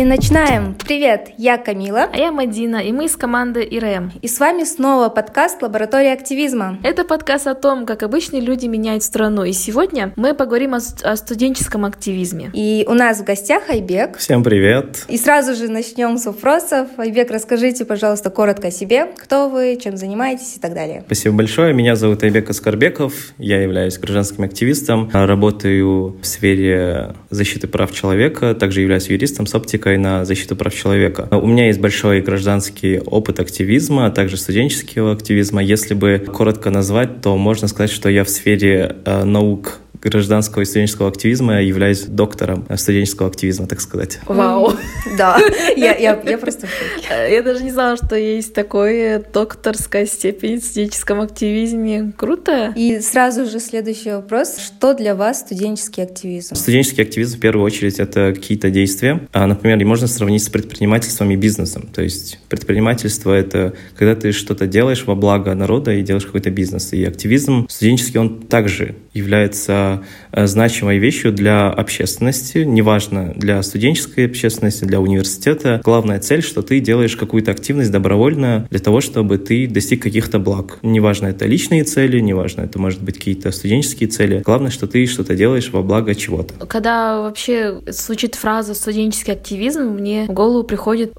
И начинаем. Привет, я Камила. А я Мадина, и мы из команды ИРМ. И с вами снова подкаст «Лаборатория активизма». Это подкаст о том, как обычные люди меняют страну. И сегодня мы поговорим о, о студенческом активизме. И у нас в гостях Айбек. Всем привет. И сразу же начнем с вопросов. Айбек, расскажите, пожалуйста, коротко о себе. Кто вы, чем занимаетесь и так далее. Спасибо большое. Меня зовут Айбек Аскарбеков. Я являюсь гражданским активистом. Работаю в сфере защиты прав человека. Также являюсь юристом с оптикой на защиту прав человека. У меня есть большой гражданский опыт активизма, а также студенческого активизма. Если бы коротко назвать, то можно сказать, что я в сфере э, наук гражданского и студенческого активизма являюсь доктором студенческого активизма, так сказать. Вау! Да, я, я, я просто Я даже не знала, что есть такое докторская степень в студенческом активизме. Круто! И сразу же следующий вопрос. Что для вас студенческий активизм? Студенческий активизм в первую очередь это какие-то действия. А, например, можно сравнить с предпринимательством и бизнесом. То есть предпринимательство — это когда ты что-то делаешь во благо народа и делаешь какой-то бизнес. И активизм студенческий, он также является Э, значимой вещью для общественности, неважно, для студенческой общественности, для университета. Главная цель, что ты делаешь какую-то активность добровольно для того, чтобы ты достиг каких-то благ. Неважно, это личные цели, неважно, это может быть какие-то студенческие цели. Главное, что ты что-то делаешь во благо чего-то. Когда вообще звучит фраза «студенческий активизм», мне в голову приходит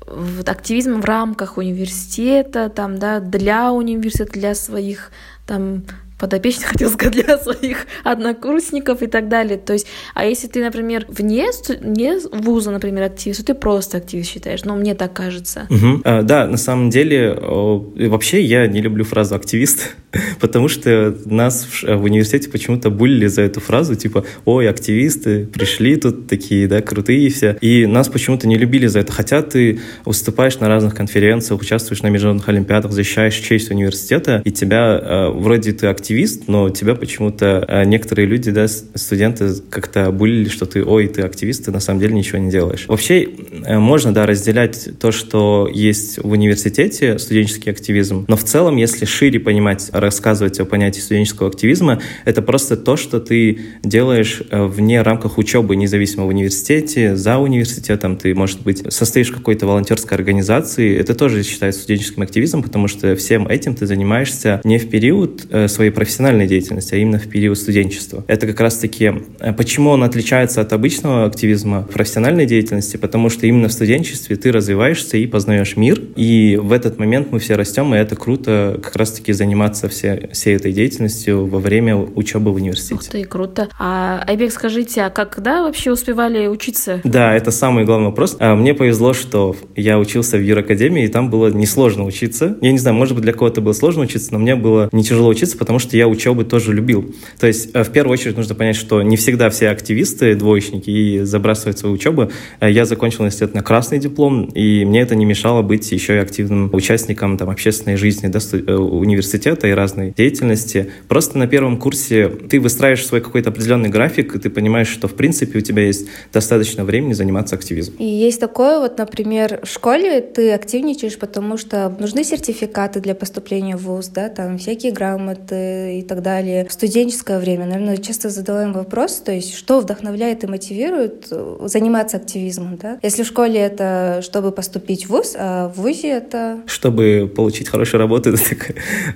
активизм в рамках университета, там, да, для университета, для своих там подопечных, сказать, для своих однокурсников и так далее. То есть, а если ты, например, вне, не вуза, например, активист, то ты просто активист считаешь. Ну, мне так кажется. Угу. А, да, на самом деле, вообще я не люблю фразу «активист», потому что нас в, в университете почему-то булили за эту фразу, типа «Ой, активисты пришли тут такие, да, крутые все». И нас почему-то не любили за это, хотя ты выступаешь на разных конференциях, участвуешь на международных олимпиадах, защищаешь честь университета, и тебя э, вроде ты активист, активист, но тебя почему-то а, некоторые люди, да, студенты как-то булили, что ты, ой, ты активист, ты на самом деле ничего не делаешь. Вообще э, можно, да, разделять то, что есть в университете, студенческий активизм, но в целом, если шире понимать, рассказывать о понятии студенческого активизма, это просто то, что ты делаешь э, вне рамках учебы, независимо в университете, за университетом, ты, может быть, состоишь в какой-то волонтерской организации, это тоже считается студенческим активизмом, потому что всем этим ты занимаешься не в период э, своей профессиональной деятельности, а именно в период студенчества. Это как раз-таки, э, почему он отличается от обычного активизма профессиональной деятельности, потому что именно в студенчестве ты развиваешься и познаешь мир, и в этот момент мы все растем, и это круто как раз-таки заниматься все, всей этой деятельностью во время учебы в университете. Ух ты, круто. А, Айбек, скажите, а когда вообще успевали учиться? Да, это самый главный вопрос. А, мне повезло, что я учился в юракадемии, и там было несложно учиться. Я не знаю, может быть, для кого-то было сложно учиться, но мне было не тяжело учиться, потому что что я учебы тоже любил. То есть э, в первую очередь нужно понять, что не всегда все активисты, двоечники и забрасывают свою учебу. Э, я закончил университет на красный диплом, и мне это не мешало быть еще и активным участником там, общественной жизни да, э, университета и разной деятельности. Просто на первом курсе ты выстраиваешь свой какой-то определенный график, и ты понимаешь, что в принципе у тебя есть достаточно времени заниматься активизмом. И есть такое, вот, например, в школе ты активничаешь, потому что нужны сертификаты для поступления в ВУЗ, да, там всякие грамоты, и так далее. В студенческое время, наверное, часто задаваем вопрос, то есть что вдохновляет и мотивирует э, заниматься активизмом, да? Если в школе это чтобы поступить в ВУЗ, а в ВУЗе это... Чтобы получить хорошую работу.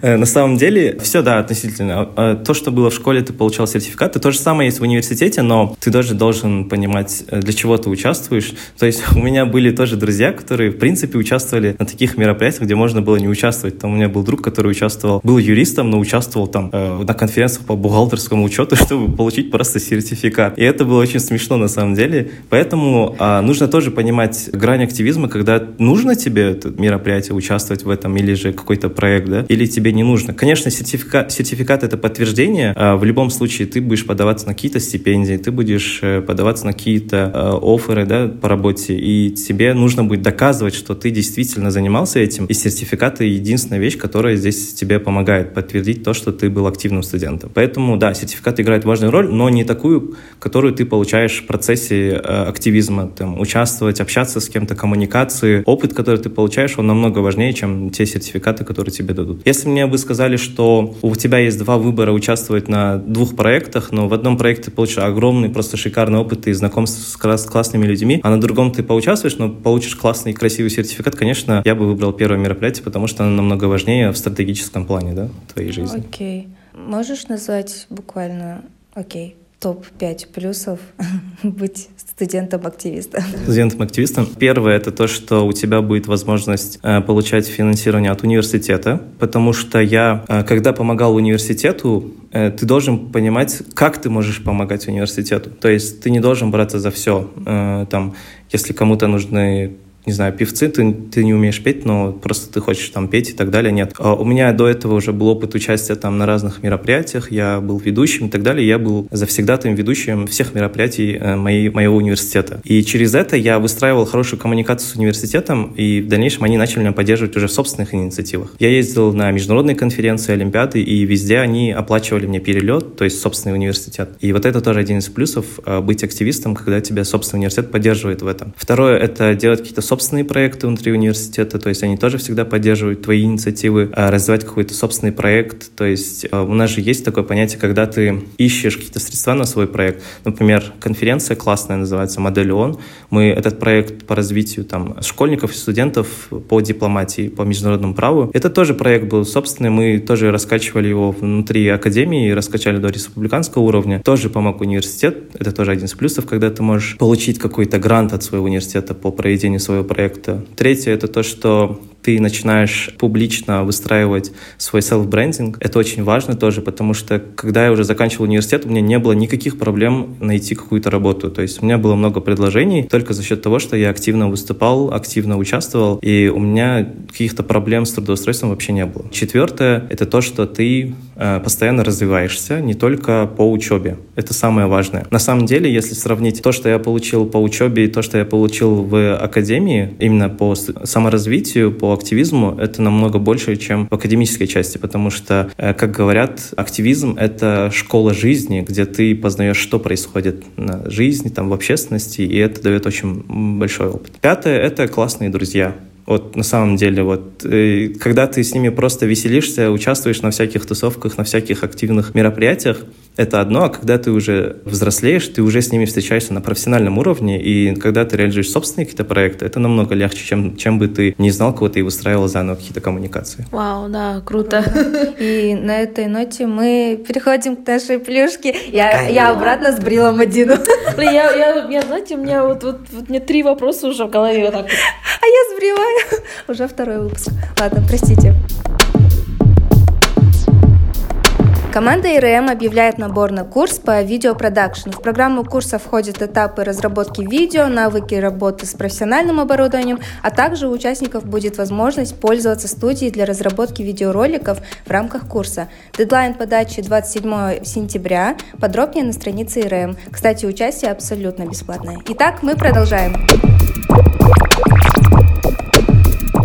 Э, на самом деле, все, да, относительно. А, то, что было в школе, ты получал сертификат, то же самое есть в университете, но ты тоже должен понимать, э, для чего ты участвуешь. То есть у меня были тоже друзья, которые, в принципе, участвовали на таких мероприятиях, где можно было не участвовать. Там у меня был друг, который участвовал, был юристом, но участвовал там э, на конференциях по бухгалтерскому учету, чтобы получить просто сертификат. И это было очень смешно на самом деле. Поэтому э, нужно тоже понимать грань активизма, когда нужно тебе это мероприятие участвовать в этом или же какой-то проект, да, или тебе не нужно. Конечно, сертификат, сертификат это подтверждение. Э, в любом случае ты будешь подаваться на какие-то стипендии, ты будешь э, подаваться на какие-то э, оферы, да, по работе, и тебе нужно будет доказывать, что ты действительно занимался этим, и сертификат — это единственная вещь, которая здесь тебе помогает подтвердить то, что ты был активным студентом. Поэтому, да, сертификат играет важную роль, но не такую, которую ты получаешь в процессе э, активизма, там, участвовать, общаться с кем-то, коммуникации. Опыт, который ты получаешь, он намного важнее, чем те сертификаты, которые тебе дадут. Если мне бы сказали, что у тебя есть два выбора участвовать на двух проектах, но в одном проекте ты получишь огромный, просто шикарный опыт и знакомство с классными людьми, а на другом ты поучаствуешь, но получишь классный, красивый сертификат, конечно, я бы выбрал первое мероприятие, потому что оно намного важнее в стратегическом плане, да, твоей жизни. Okay. Можешь назвать буквально, окей, okay, топ-5 плюсов быть студентом-активистом? Студентом-активистом. Первое — это то, что у тебя будет возможность э, получать финансирование от университета, потому что я, э, когда помогал университету, э, ты должен понимать, как ты можешь помогать университету. То есть ты не должен браться за все. Там, если кому-то нужны не знаю, певцы, ты, ты не умеешь петь, но просто ты хочешь там петь и так далее, нет. А у меня до этого уже был опыт участия там на разных мероприятиях, я был ведущим и так далее, я был завсегдатым ведущим всех мероприятий э, моей, моего университета. И через это я выстраивал хорошую коммуникацию с университетом, и в дальнейшем они начали меня поддерживать уже в собственных инициативах. Я ездил на международные конференции, олимпиады, и везде они оплачивали мне перелет, то есть собственный университет. И вот это тоже один из плюсов э, быть активистом, когда тебя собственный университет поддерживает в этом. Второе — это делать какие-то собственные проекты внутри университета, то есть они тоже всегда поддерживают твои инициативы, а, развивать какой-то собственный проект. То есть а, у нас же есть такое понятие, когда ты ищешь какие-то средства на свой проект. Например, конференция классная называется «Модель ООН». Мы этот проект по развитию там, школьников и студентов по дипломатии, по международному праву. Это тоже проект был собственный, мы тоже раскачивали его внутри академии, раскачали до республиканского уровня. Тоже помог университет, это тоже один из плюсов, когда ты можешь получить какой-то грант от своего университета по проведению своего проекта. Третье — это то, что ты начинаешь публично выстраивать свой селф-брендинг. Это очень важно тоже, потому что когда я уже заканчивал университет, у меня не было никаких проблем найти какую-то работу. То есть у меня было много предложений только за счет того, что я активно выступал, активно участвовал, и у меня каких-то проблем с трудоустройством вообще не было. Четвертое — это то, что ты э, постоянно развиваешься, не только по учебе. Это самое важное. На самом деле, если сравнить то, что я получил по учебе и то, что я получил в академии, именно по саморазвитию, по активизму это намного больше, чем в академической части, потому что, э, как говорят, активизм — это школа жизни, где ты познаешь, что происходит на жизни, там, в общественности, и это дает очень большой опыт. Пятое — это классные друзья. Вот на самом деле, вот э, когда ты с ними просто веселишься, участвуешь на всяких тусовках, на всяких активных мероприятиях, это одно, а когда ты уже взрослеешь, ты уже с ними встречаешься на профессиональном уровне, и когда ты реализуешь собственные какие-то проекты, это намного легче, чем, чем бы ты не знал кого-то и выстраивал заново какие-то коммуникации. Вау, да, круто. И на этой ноте мы переходим к нашей плюшке. Я, я обратно сбрила Мадину. Я, я, я, знаете, у меня вот, вот, вот мне три вопроса уже в голове вот так. А я сбриваю. Уже второй выпуск. Ладно, простите. Команда ИРМ объявляет набор на курс по видеопродакшну. В программу курса входят этапы разработки видео, навыки работы с профессиональным оборудованием, а также у участников будет возможность пользоваться студией для разработки видеороликов в рамках курса. Дедлайн подачи 27 сентября. Подробнее на странице ИРМ. Кстати, участие абсолютно бесплатное. Итак, мы продолжаем.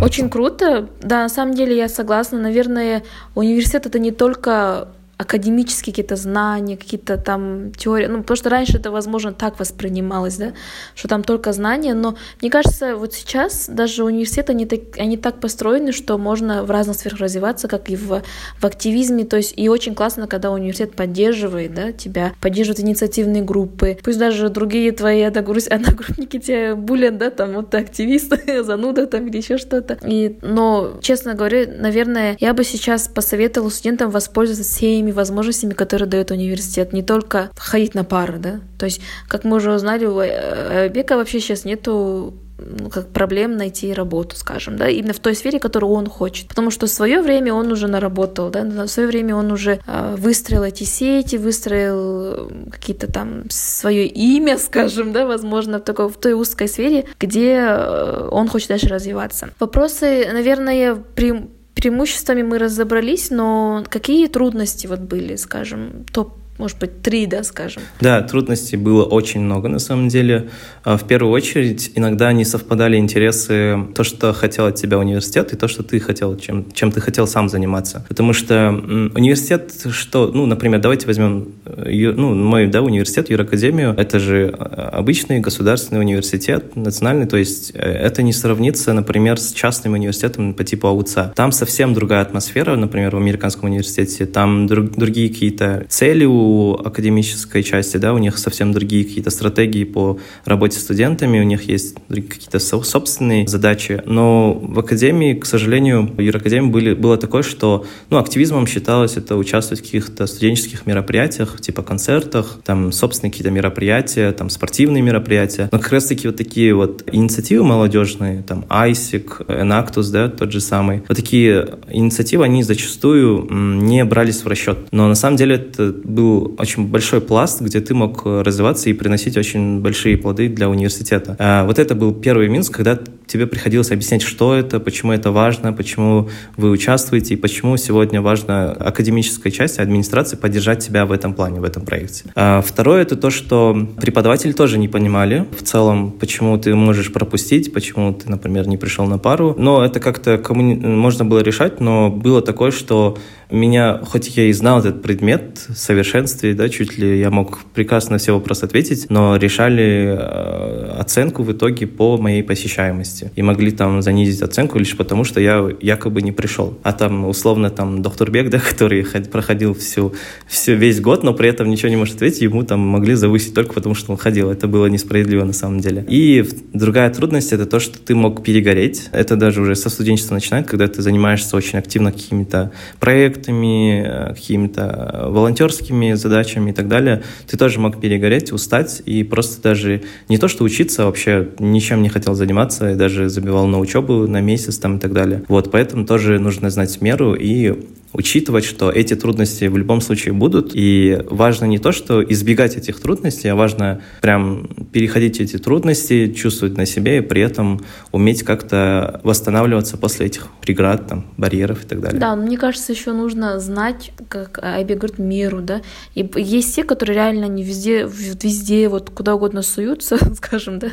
Очень круто. Да, на самом деле я согласна. Наверное, университет это не только академические какие-то знания, какие-то там теории. Ну, потому что раньше это, возможно, так воспринималось, да, что там только знания. Но мне кажется, вот сейчас даже университеты, они так, они так построены, что можно в разных сферах развиваться, как и в, в активизме. То есть и очень классно, когда университет поддерживает да, тебя, поддерживает инициативные группы. Пусть даже другие твои одногруппники тебя булят, да, там, вот ты активист, зануда там или еще что-то. И, но, честно говоря, наверное, я бы сейчас посоветовала студентам воспользоваться всеми теми возможностями, которые дает университет, не только ходить на пары, да. То есть, как мы уже узнали, у Айбека вообще сейчас нету ну, как проблем найти работу, скажем, да, именно в той сфере, которую он хочет. Потому что в свое время он уже наработал, да, в свое время он уже э, выстроил эти сети, выстроил какие-то там свое имя, скажем, да, возможно, в, такой, в той узкой сфере, где э, он хочет дальше развиваться. Вопросы, наверное, при преимуществами мы разобрались, но какие трудности вот были, скажем, топ может быть, три, да, скажем? Да, трудностей было очень много, на самом деле. А, в первую очередь, иногда не совпадали интересы, то, что хотел от тебя университет, и то, что ты хотел, чем, чем ты хотел сам заниматься. Потому что университет, что, ну, например, давайте возьмем э, ну, мой, да, университет, юракадемию, это же а, обычный государственный университет, национальный, то есть э, это не сравнится, например, с частным университетом по типу АУЦА. Там совсем другая атмосфера, например, в американском университете, там друг, другие какие-то цели у академической части, да, у них совсем другие какие-то стратегии по работе с студентами, у них есть какие-то собственные задачи, но в академии, к сожалению, в юракадемии были, было такое, что, ну, активизмом считалось это участвовать в каких-то студенческих мероприятиях, типа концертах, там, собственные какие-то мероприятия, там, спортивные мероприятия, но как раз-таки вот такие вот инициативы молодежные, там, ISIC, Enactus, да, тот же самый, вот такие инициативы, они зачастую не брались в расчет, но на самом деле это был очень большой пласт, где ты мог развиваться и приносить очень большие плоды для университета. А вот это был первый минус, когда тебе приходилось объяснять, что это, почему это важно, почему вы участвуете и почему сегодня важно академическая часть администрации поддержать тебя в этом плане, в этом проекте. А второе — это то, что преподаватели тоже не понимали в целом, почему ты можешь пропустить, почему ты, например, не пришел на пару. Но это как-то коммуни... можно было решать, но было такое, что меня, хоть я и знал этот предмет в совершенстве, да, чуть ли я мог прекрасно на все вопросы ответить, но решали э, оценку в итоге по моей посещаемости деятельности и могли там занизить оценку лишь потому, что я якобы не пришел. А там условно там доктор Бег, да, который проходил всю, всю, весь год, но при этом ничего не может ответить, ему там могли завысить только потому, что он ходил. Это было несправедливо на самом деле. И другая трудность — это то, что ты мог перегореть. Это даже уже со студенчества начинает, когда ты занимаешься очень активно какими-то проектами, э, какими-то волонтерскими задачами и так далее. Ты тоже мог перегореть, устать и просто даже не то, что учиться, а вообще ничем не хотел заниматься, и даже даже забивал на учебу на месяц там и так далее. Вот, поэтому тоже нужно знать меру и учитывать, что эти трудности в любом случае будут, и важно не то, что избегать этих трудностей, а важно прям переходить эти трудности, чувствовать на себе и при этом уметь как-то восстанавливаться после этих преград, там, барьеров и так далее. Да, мне кажется, еще нужно знать, как Айби говорит, меру, да, и есть те, которые реально не везде, везде, вот куда угодно суются, скажем, да,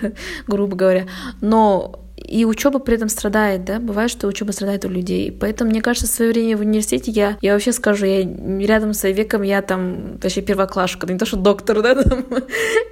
грубо говоря, но и учеба при этом страдает, да, бывает, что учеба страдает у людей. Поэтому, мне кажется, в свое время в университете я, я вообще скажу, я рядом с веком я там, точнее, первоклашка, не то, что доктор, да, там,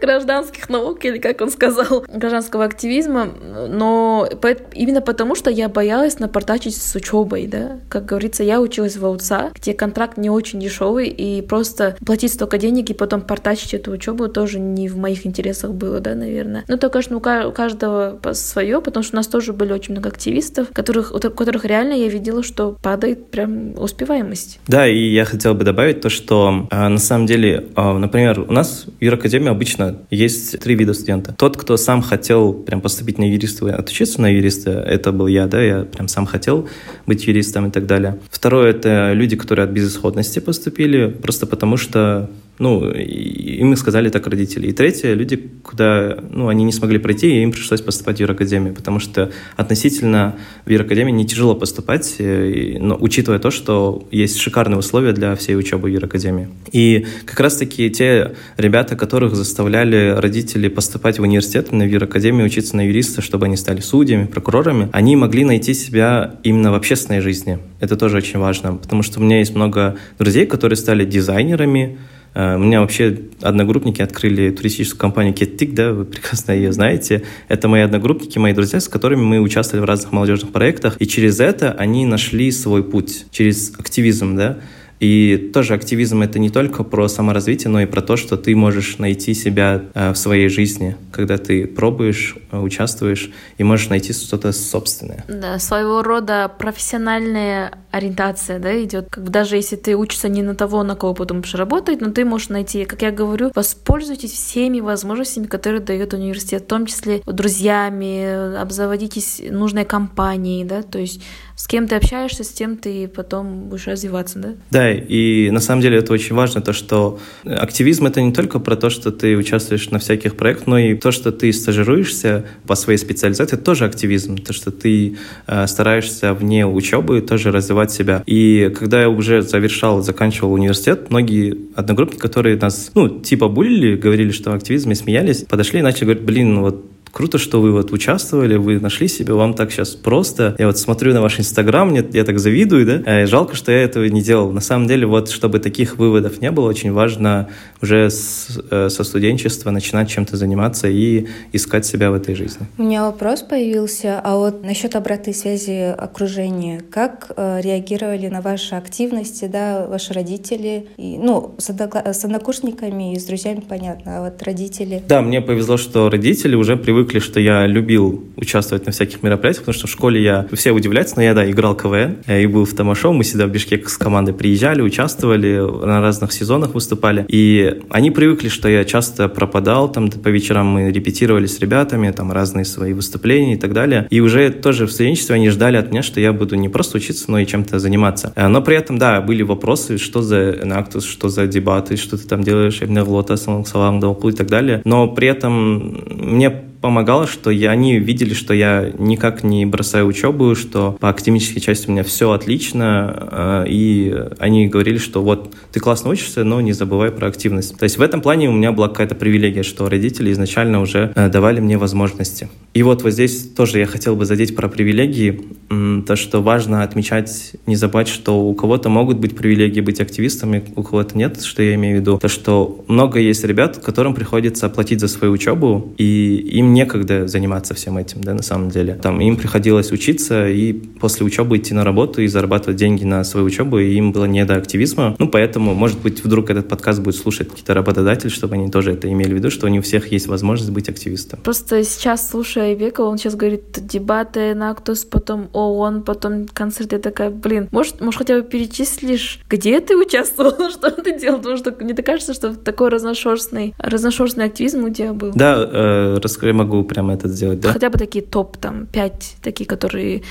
гражданских наук, или как он сказал, гражданского активизма, но именно потому, что я боялась напортачить с учебой, да, как говорится, я училась в АУЦА, где контракт не очень дешевый, и просто платить столько денег и потом портачить эту учебу тоже не в моих интересах было, да, наверное. Ну, то, конечно, у каждого свое, потому что у нас тоже были очень много активистов, которых, у которых реально я видела, что падает прям успеваемость. Да, и я хотел бы добавить то, что э, на самом деле, э, например, у нас в юракадемии обычно есть три вида студента. Тот, кто сам хотел прям поступить на юриста, отучиться на юриста, это был я, да, я прям сам хотел быть юристом и так далее. Второе — это люди, которые от безысходности поступили, просто потому что ну, и сказали так родители. И третье, люди, куда, ну, они не смогли пройти, и им пришлось поступать в юракадемию, потому что относительно в юракадемии не тяжело поступать, э, но учитывая то, что есть шикарные условия для всей учебы в юракадемии. И как раз-таки те ребята, которых заставляли родители поступать в университет, на юракадемию, учиться на юриста, чтобы они стали судьями, прокурорами, они могли найти себя именно в общественной жизни. Это тоже очень важно, потому что у меня есть много друзей, которые стали дизайнерами, у меня вообще одногруппники открыли туристическую компанию Кеттик, да, вы прекрасно ее знаете. Это мои одногруппники, мои друзья, с которыми мы участвовали в разных молодежных проектах. И через это они нашли свой путь, через активизм, да. И тоже активизм — это не только про саморазвитие, но и про то, что ты можешь найти себя э, в своей жизни, когда ты пробуешь, э, участвуешь и можешь найти что-то собственное. Да, своего рода профессиональная ориентация, да, идет. Как бы даже если ты учишься не на того, на кого потом будешь работать, но ты можешь найти, как я говорю, воспользуйтесь всеми возможностями, которые дает университет, в том числе друзьями, обзаводитесь нужной компанией, да, то есть с кем ты общаешься, с тем ты потом будешь развиваться, да? Да, и на самом деле это очень важно, то, что активизм — это не только про то, что ты участвуешь на всяких проектах, но и то, что ты стажируешься по своей специализации, это тоже активизм, то, что ты э, стараешься вне учебы тоже развивать реализовать себя. И когда я уже завершал, заканчивал университет, многие одногруппники, которые нас, ну, типа булили, говорили, что активизм, смеялись, подошли и начали говорить, блин, ну вот круто, что вы вот участвовали, вы нашли себе, вам так сейчас просто. Я вот смотрю на ваш Инстаграм, мне, я так завидую, да? Э, жалко, что я этого не делал. На самом деле, вот чтобы таких выводов не было, очень важно уже с, э, со студенчества начинать чем-то заниматься и искать себя в этой жизни. У меня вопрос появился, а вот насчет обратной связи окружения. Как э, реагировали на ваши активности, да, ваши родители? И, ну, с, с однокурсниками и с друзьями, понятно, а вот родители? Да, мне повезло, что родители уже привыкли привыкли, что я любил участвовать на всяких мероприятиях, потому что в школе я, все удивляются, но я, да, играл КВН, я и был в Тамашоу, мы всегда в Бишкек с командой приезжали, участвовали, на разных сезонах выступали, и они привыкли, что я часто пропадал, там по вечерам мы репетировали с ребятами, там разные свои выступления и так далее, и уже тоже в студенчестве они ждали от меня, что я буду не просто учиться, но и чем-то заниматься. Э, но при этом, да, были вопросы, что за Enactus, что за дебаты, что ты там делаешь, Эбнеглота, Салам, и так далее, но при этом мне помогало, что я, они видели, что я никак не бросаю учебу, что по академической части у меня все отлично, э, и они говорили, что вот ты классно учишься, но не забывай про активность. То есть в этом плане у меня была какая-то привилегия, что родители изначально уже э, давали мне возможности. И вот вот здесь тоже я хотел бы задеть про привилегии, то, что важно отмечать, не забывать, что у кого-то могут быть привилегии быть активистами, у кого-то нет, что я имею в виду. То, что много есть ребят, которым приходится платить за свою учебу, и им некогда заниматься всем этим, да, на самом деле. Там им приходилось учиться и после учебы идти на работу и зарабатывать деньги на свою учебу, и им было не до активизма. Ну, поэтому, может быть, вдруг этот подкаст будет слушать какие-то работодатели, чтобы они тоже это имели в виду, что не у всех есть возможность быть активистом. Просто сейчас, слушая Века, он сейчас говорит дебаты, Нактус, потом ООН, потом концерт. Я такая, блин, может, может хотя бы перечислишь, где ты участвовал, что ты делал? Потому что мне так кажется, что такой разношерстный, разношерстный активизм у тебя был. Да, э, расскажи, могу прямо это сделать, да? Хотя бы такие топ, там, пять, такие, которые,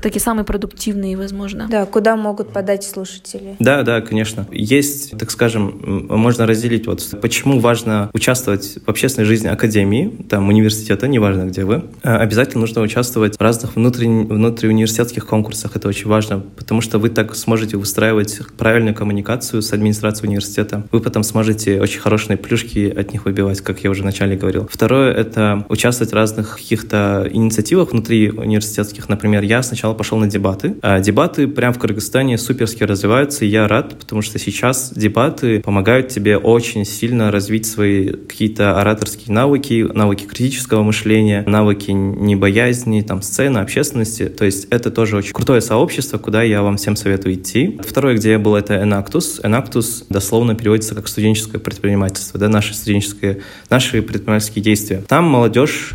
такие самые продуктивные, возможно. Да, куда могут подать слушатели? Да, да, конечно. Есть, так скажем, можно разделить вот, почему важно участвовать в общественной жизни академии, там, университета, неважно, где вы. А, обязательно нужно участвовать в разных внутренних, внутриуниверситетских конкурсах, это очень важно, потому что вы так сможете выстраивать правильную коммуникацию с администрацией университета. Вы потом сможете очень хорошие плюшки от них выбивать, как я уже вначале говорил. Второе — это участвовать в разных каких-то инициативах внутри университетских. Например, я сначала пошел на дебаты. А дебаты прямо в Кыргызстане суперски развиваются, и я рад, потому что сейчас дебаты помогают тебе очень сильно развить свои какие-то ораторские навыки, навыки критического мышления, навыки небоязни, там, сцены, общественности. То есть это тоже очень крутое сообщество, куда я вам всем советую идти. Второе, где я был, это Enactus. Enactus дословно переводится как студенческое предпринимательство, да, наши студенческие, наши предпринимательские действия. Там молодежь,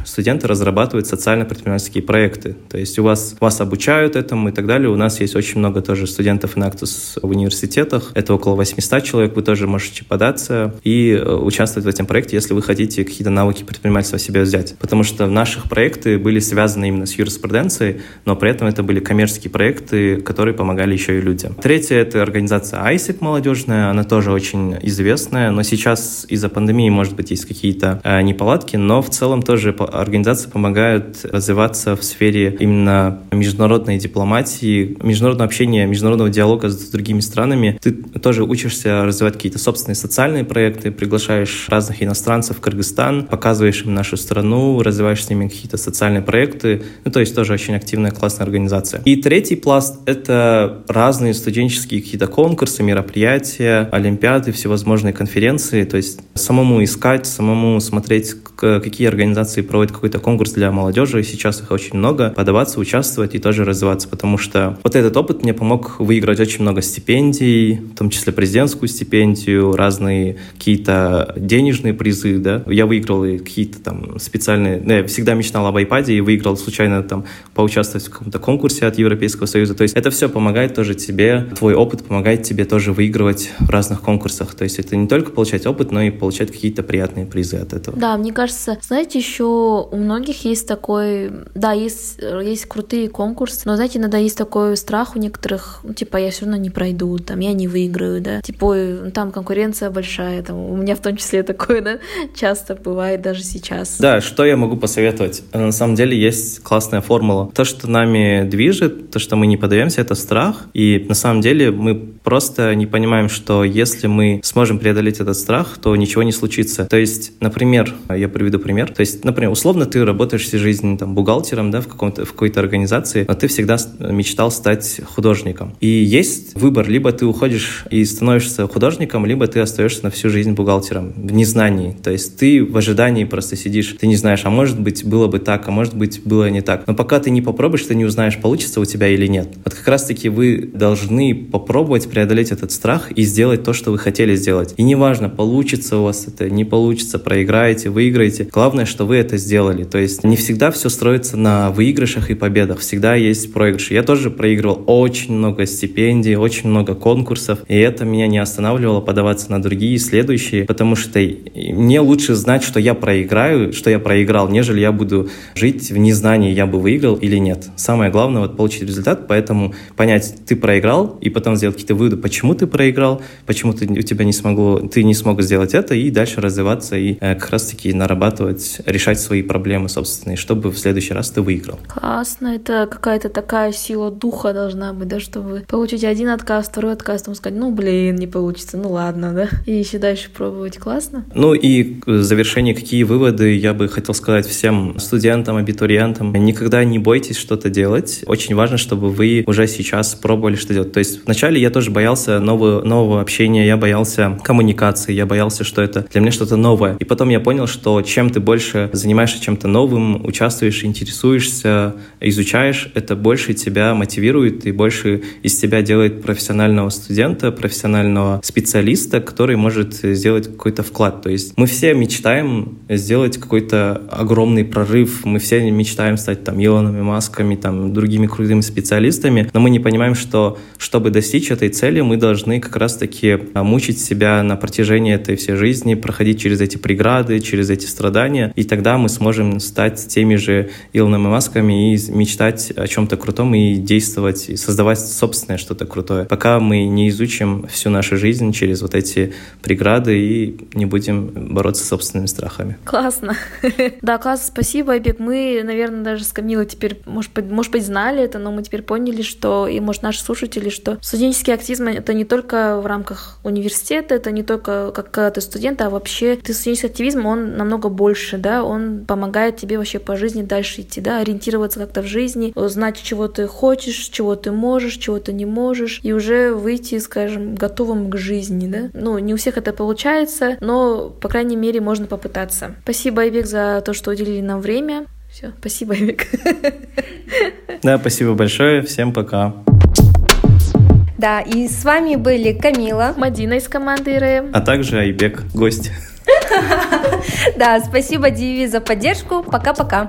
студенты разрабатывают социально-предпринимательские проекты. То есть у вас, вас обучают этому и так далее. У нас есть очень много тоже студентов Enactus в университетах. Это около 800 человек. Вы тоже можете податься и э, участвовать в этом проекте, если вы хотите какие-то навыки предпринимательства себе взять. Потому что наших проекты были связаны именно с юриспруденцией, но при этом это были коммерческие проекты, которые помогали еще и людям. Третье — это организация ISIC молодежная. Она тоже очень известная, но сейчас из-за пандемии, может быть, есть какие-то э, неполадки, но в целом тоже организации помогают развиваться в сфере именно международной дипломатии, международного общения, международного диалога с другими странами. Ты тоже учишься развивать какие-то собственные социальные проекты, приглашаешь разных иностранцев в Кыргызстан, показываешь им нашу страну, развиваешь с ними какие-то социальные проекты. Ну, то есть тоже очень активная, классная организация. И третий пласт — это разные студенческие какие-то конкурсы, мероприятия, олимпиады, всевозможные конференции. То есть самому искать, самому смотреть, какие организации проводят какой-то конкурс для молодежи, сейчас их очень много, подаваться, участвовать и тоже развиваться, потому что вот этот опыт мне помог выиграть очень много стипендий, в том числе президентскую стипендию, разные какие-то денежные призы, да. Я выиграл и какие-то там специальные... Ну, я всегда мечтал об iPad и выиграл случайно там поучаствовать в каком-то конкурсе от Европейского Союза. То есть это все помогает тоже тебе, твой опыт помогает тебе тоже выигрывать в разных конкурсах. То есть это не только получать опыт, но и получать какие-то приятные призы от этого. Да, мне кажется, знаете, еще у многих есть такой, да, есть, есть крутые конкурсы, но, знаете, иногда есть такой страх у некоторых, ну, типа, я все равно не пройду, там, я не выиграю, да, типа, там конкуренция большая, там, у меня в том числе такое, да, часто бывает даже сейчас. Да, что я могу посоветовать? На самом деле есть классная формула. То, что нами движет, то, что мы не подаемся, это страх, и на самом деле мы просто не понимаем, что если мы сможем преодолеть этот страх, то ничего не случится. То есть, например, я приведу пример, то есть, например, условно ты работаешь всю жизнь там бухгалтером, да, в, каком-то, в какой-то организации, но ты всегда мечтал стать художником. И есть выбор, либо ты уходишь и становишься художником, либо ты остаешься на всю жизнь бухгалтером в незнании. То есть ты в ожидании просто сидишь, ты не знаешь, а может быть было бы так, а может быть было не так. Но пока ты не попробуешь, ты не узнаешь, получится у тебя или нет. Вот как раз-таки вы должны попробовать преодолеть этот страх и сделать то, что вы хотели сделать. И неважно, получится у вас это, не получится, проиграете, выиграете. Главное, что вы это сделали. То есть не всегда все строится на выигрышах и победах. Всегда есть проигрыши. Я тоже проигрывал очень много стипендий, очень много конкурсов. И это меня не останавливало подаваться на другие, следующие, потому что мне лучше знать, что я проиграю, что я проиграл, нежели я буду жить в незнании, я бы выиграл или нет. Самое главное вот получить результат, поэтому понять, ты проиграл, и потом сделать какие-то выводы, почему ты проиграл, почему ты, у тебя не смогло, ты не смог сделать это, и дальше развиваться и э, как раз-таки нарабатывать, решать свои проблемы собственные, чтобы в следующий раз ты выиграл. Классно, это какая-то такая сила духа должна быть, да, чтобы получить один отказ, второй отказ, там сказать, ну блин, не получится, ну ладно, да, и еще дальше пробовать, классно. Ну и в завершение, какие выводы я бы хотел сказать всем студентам, абитуриентам. Никогда не бойтесь что-то делать. Очень важно, чтобы вы уже сейчас пробовали что делать. То есть вначале я тоже боялся нового, нового общения, я боялся коммуникации, я боялся, что это для меня что-то новое. И потом я понял, что чем ты больше занимаешься чем-то новым, участвуешь, интересуешься, изучаешь, это больше тебя мотивирует и больше из тебя делает профессионального студента, профессионального специалиста, который может сделать какой-то вклад. То есть мы все мечтаем сделать какой-то огромный прорыв, мы все мечтаем стать там Илонами, Масками, там другими крутыми специалистами, но мы не понимаем, что чтобы достичь этой цели, мы должны как раз-таки а, мучить себя на протяжении этой всей жизни, проходить через эти преграды, через эти страдания, и тогда мы сможем стать теми же Илонами Масками и мечтать о чем-то крутом и действовать, и создавать собственное что-то крутое. Пока мы не изучим всю нашу жизнь через вот эти преграды и не будем бороться с собственными страхами. Классно. Да, классно, спасибо, Айбек. Мы, наверное, даже с Камилой теперь, может быть, может быть, знали это, но мы теперь поняли, что, и, может, наши слушатели, что студенческий активизм — это не только в рамках университета, это не только как ты студент, а вообще ты студенческий активизм, он намного больше, да, он помогает тебе вообще по жизни дальше идти, да, ориентироваться как-то в жизни, знать, чего ты хочешь, чего ты можешь, чего ты не можешь, и уже выйти, скажем, готовым к жизни, да. Ну, не у всех это получается, но, по крайней мере, можно попытаться. Спасибо, Айбек, за то, что уделили нам время. Все, спасибо, Айбек. Да, спасибо большое. Всем пока. Да, и с вами были Камила, Мадина из команды РМ, а также Айбек, гость. Да, спасибо, Диви, за поддержку. Пока-пока.